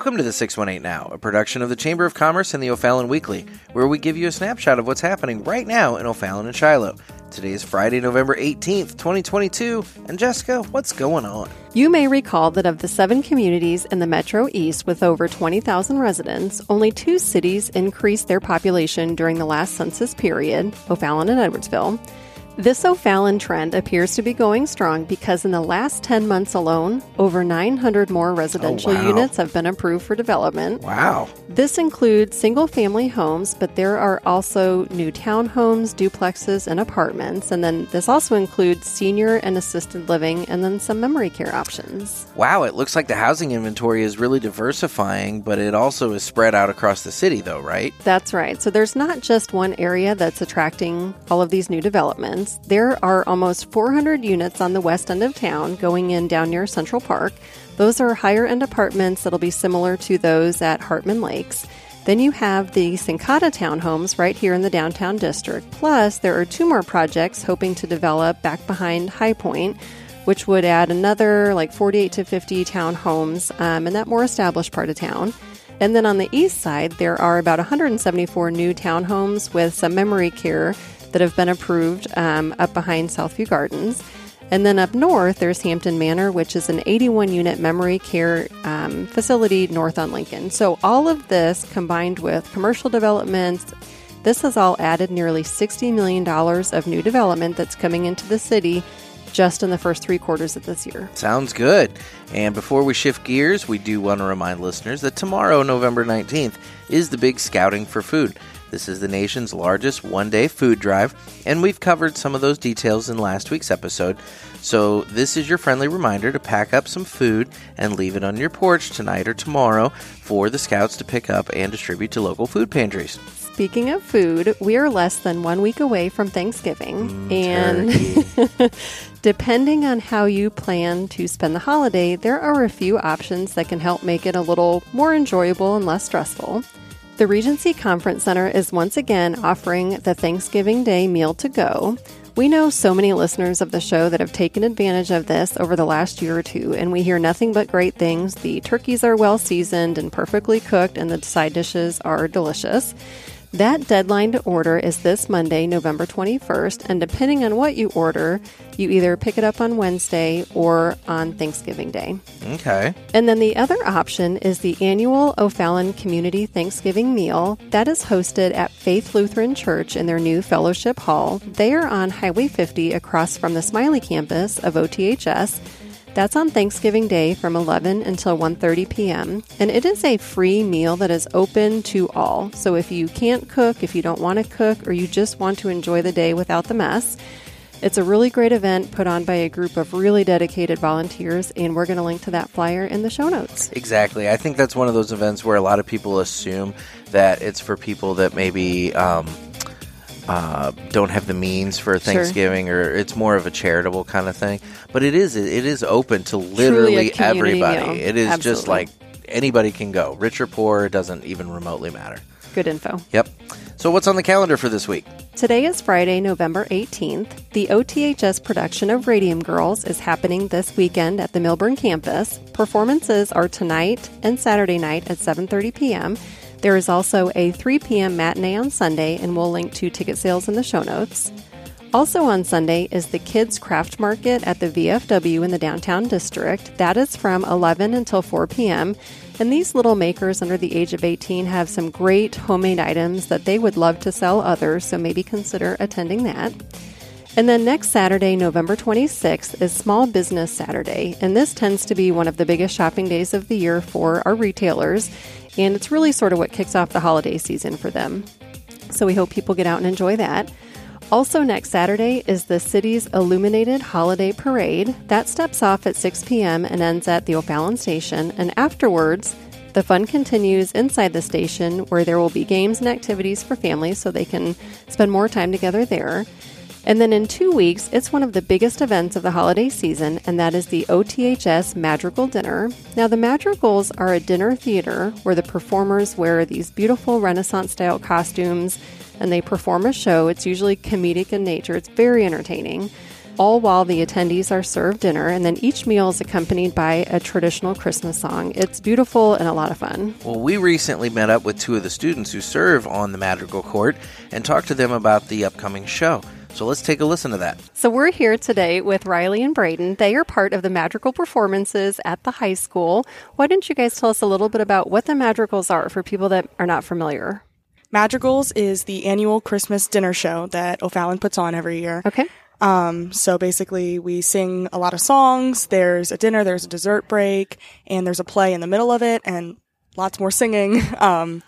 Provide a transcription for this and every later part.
Welcome to the 618 Now, a production of the Chamber of Commerce and the O'Fallon Weekly, where we give you a snapshot of what's happening right now in O'Fallon and Shiloh. Today is Friday, November 18th, 2022. And Jessica, what's going on? You may recall that of the seven communities in the Metro East with over 20,000 residents, only two cities increased their population during the last census period O'Fallon and Edwardsville. This O'Fallon trend appears to be going strong because in the last 10 months alone, over 900 more residential Oh, wow. units have been approved for development. Wow. This includes single family homes, but there are also new townhomes, duplexes, and apartments. And then this also includes senior and assisted living, and then some memory care options. Wow, it looks like the housing inventory is really diversifying, but it also is spread out across the city, though, right? That's right. So there's not just one area that's attracting all of these new developments. There are almost 400 units on the west end of town going in down near Central Park. Those are higher end apartments that'll be similar to those at Hartman Lakes. Then you have the Sincata townhomes right here in the downtown district. Plus, there are two more projects hoping to develop back behind High Point, which would add another like 48 to 50 townhomes um, in that more established part of town. And then on the east side, there are about 174 new townhomes with some memory care that have been approved um, up behind Southview Gardens. And then up north, there's Hampton Manor, which is an 81 unit memory care um, facility north on Lincoln. So, all of this combined with commercial developments, this has all added nearly $60 million of new development that's coming into the city just in the first three quarters of this year. Sounds good. And before we shift gears, we do want to remind listeners that tomorrow, November 19th, is the big Scouting for Food. This is the nation's largest one day food drive, and we've covered some of those details in last week's episode. So, this is your friendly reminder to pack up some food and leave it on your porch tonight or tomorrow for the scouts to pick up and distribute to local food pantries. Speaking of food, we are less than one week away from Thanksgiving. Mm, and depending on how you plan to spend the holiday, there are a few options that can help make it a little more enjoyable and less stressful. The Regency Conference Center is once again offering the Thanksgiving Day meal to go. We know so many listeners of the show that have taken advantage of this over the last year or two, and we hear nothing but great things. The turkeys are well seasoned and perfectly cooked, and the side dishes are delicious. That deadline to order is this Monday, November 21st, and depending on what you order, you either pick it up on Wednesday or on Thanksgiving Day. Okay. And then the other option is the annual O'Fallon Community Thanksgiving meal that is hosted at Faith Lutheran Church in their new fellowship hall. They are on Highway 50 across from the Smiley campus of OTHS. That's on Thanksgiving Day from 11 until 1:30 p.m. and it is a free meal that is open to all. So if you can't cook, if you don't want to cook or you just want to enjoy the day without the mess, it's a really great event put on by a group of really dedicated volunteers, and we're going to link to that flyer in the show notes. Exactly. I think that's one of those events where a lot of people assume that it's for people that maybe um, uh, don't have the means for Thanksgiving, or it's more of a charitable kind of thing. But it is it is open to literally everybody. meal. It is just like anybody can go, rich or poor. It doesn't even remotely matter. Good info. Yep. So what's on the calendar for this week? Today is Friday, November 18th. The OTHS production of Radium Girls is happening this weekend at the Milburn campus. Performances are tonight and Saturday night at 7:30 p.m. There is also a 3 p.m. matinee on Sunday, and we'll link to ticket sales in the show notes. Also on Sunday is the Kids Craft Market at the VFW in the downtown district. That is from 11 until 4 p.m. And these little makers under the age of 18 have some great homemade items that they would love to sell others, so maybe consider attending that. And then next Saturday, November 26th, is Small Business Saturday. And this tends to be one of the biggest shopping days of the year for our retailers. And it's really sort of what kicks off the holiday season for them. So we hope people get out and enjoy that. Also, next Saturday is the city's illuminated holiday parade. That steps off at 6 p.m. and ends at the O'Fallon station. And afterwards, the fun continues inside the station where there will be games and activities for families so they can spend more time together there. And then in two weeks, it's one of the biggest events of the holiday season, and that is the OTHS Madrigal Dinner. Now, the Madrigals are a dinner theater where the performers wear these beautiful Renaissance style costumes and they perform a show. It's usually comedic in nature, it's very entertaining. all while the attendees are served dinner, and then each meal is accompanied by a traditional Christmas song. It's beautiful and a lot of fun. Well, we recently met up with two of the students who serve on the Madrigal Court and talked to them about the upcoming show. So let's take a listen to that. So we're here today with Riley and Braden. They are part of the Madrigal performances at the high school. Why don't you guys tell us a little bit about what the Madrigals are for people that are not familiar? Madrigals is the annual Christmas dinner show that O'Fallon puts on every year. Okay. Um, so basically, we sing a lot of songs. There's a dinner, there's a dessert break, and there's a play in the middle of it, and lots more singing. Um,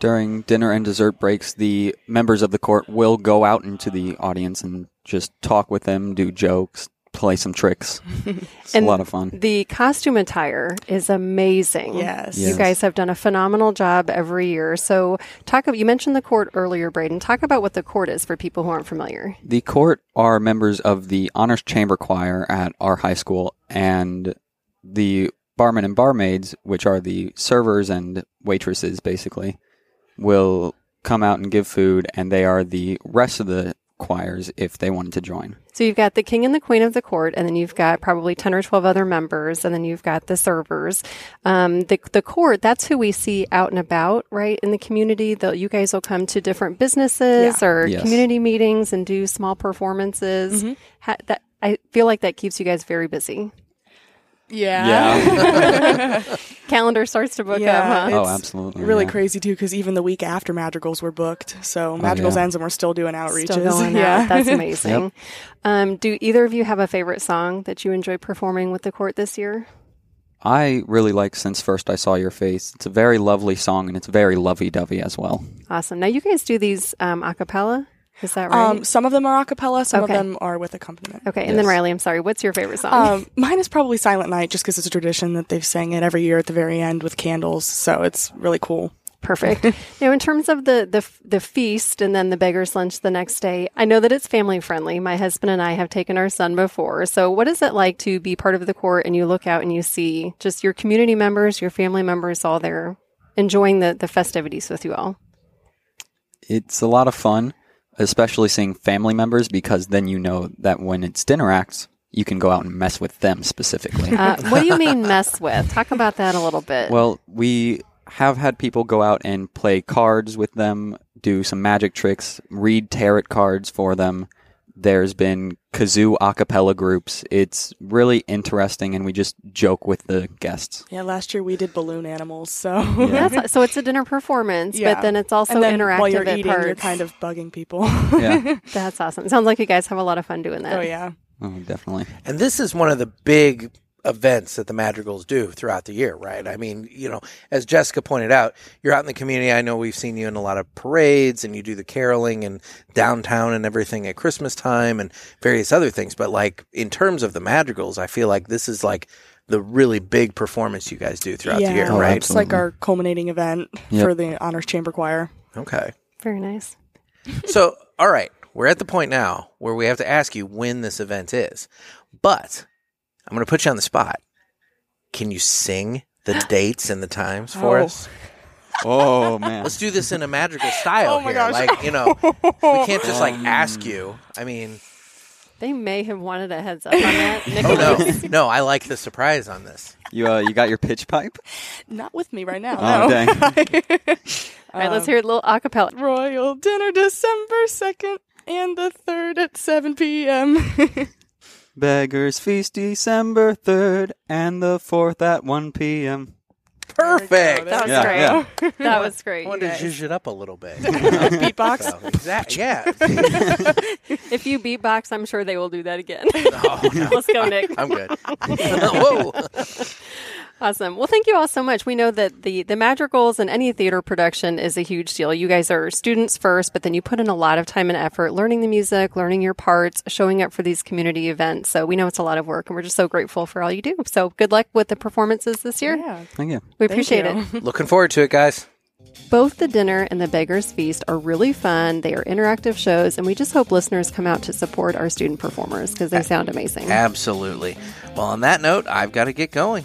During dinner and dessert breaks, the members of the court will go out into the audience and just talk with them, do jokes, play some tricks. It's And a lot of fun. The costume attire is amazing. Yes. You guys have done a phenomenal job every year. So talk about, you mentioned the court earlier, Braden. Talk about what the court is for people who aren't familiar. The court are members of the honors chamber choir at our high school, and the barmen and barmaids, which are the servers and waitresses, basically, will come out and give food, and they are the rest of the choirs if they wanted to join. So you've got the king and the queen of the court, and then you've got probably 10 or 12 other members, and then you've got the servers. Um, the, the court, that's who we see out and about, right, in the community. The, you guys will come to different businesses Yeah. or Yes. community meetings and do small performances. Ha, that, I feel like that keeps you guys very busy. Yeah. Calendar starts to book Yeah, up, huh? Oh, absolutely. really yeah. crazy too, because even the week after Madrigals were booked. So Madrigals yeah. ends and we're still doing outreaches. Still going yeah. out. That's amazing. Um, do either of you have a favorite song that you enjoy performing with the court this year? I really like Since First I Saw Your Face. It's a very lovely song and it's very lovey dovey as well. Awesome. Now you guys do these um, a cappella. Is that right? Um, some of them are a cappella, some Okay. of them are with accompaniment. okay. And then. Riley, I'm sorry. What's your favorite song? Um, mine is probably Silent Night, just because it's a tradition that they've sang it every year at the very end with candles. So it's really cool. Perfect. now, in terms of the, the the feast and then the beggar's lunch the next day, I know that it's family friendly. My husband and I have taken our son before. So, what is it like to be part of the court and you look out and you see just your community members, your family members, all there enjoying the the festivities with you all? It's a lot of fun, especially seeing family members because then you know that when it's dinner acts, you can go out and mess with them specifically. Uh, what do you mean mess with? Talk about that a little bit. well, we have had people go out and play cards with them, do some magic tricks, read tarot cards for them. There's been kazoo a cappella groups. It's really interesting, and we just joke with the guests. Yeah, last year we did balloon animals. So That's, uh, so it's a dinner performance, Yeah. but then it's also and then interactive while you're at eating, parts. you're kind of bugging people. Yeah, That's awesome. It sounds like you guys have a lot of fun doing that. oh yeah. oh, definitely. And this is one of the big events that the Madrigals do throughout the year, right? I mean, you know, as Jessica pointed out, you're out in the community. I know we've seen you in a lot of parades and you do the caroling and downtown and everything at Christmas time and various other things. But like in terms of the Madrigals, I feel like this is like the really big performance you guys do throughout yeah, the year, Oh, right? It's like our culminating event Yep. for the honors chamber choir. Okay. Very nice. So, all right, we're at the point now where we have to ask you when this event is. But I'm going to put you on the spot. Can you sing the dates and the times for Oh. us? Oh man. Let's do this in a magical style Oh my here. gosh. Like, you know, we can't just like ask you. I mean, They may have wanted a heads up on that. oh no. No, I like the surprise on this. You uh, you got your pitch pipe? Not with me right now. Oh no. dang. All right, let's hear a little acapella. Royal dinner December 2nd and the 3rd at 7 p.m. Beggars Feast December 3rd and the 4th at 1 p.m. Perfect. That was Yeah, great. yeah. That was great. I you wanted to guys. zhuzh it up a little bit. Beatbox. So, exactly. Yeah. If you beatbox, I'm sure they will do that again. Oh, no. Let's go, Nick. I'm good. Whoa. Awesome. Well, thank you all so much. We know that the the madrigals and any theater production is a huge deal. You guys are students first, but then you put in a lot of time and effort learning the music, learning your parts, showing up for these community events. So we know it's a lot of work, and we're just so grateful for all you do. So good luck with the performances this year. yeah. Thank you. We appreciate you. it. Looking forward to it, guys. Both the dinner and the Beggar's Feast are really fun. They are interactive shows, and we just hope listeners come out to support our student performers because they sound amazing. Absolutely. Well, on that note, I've got to get going.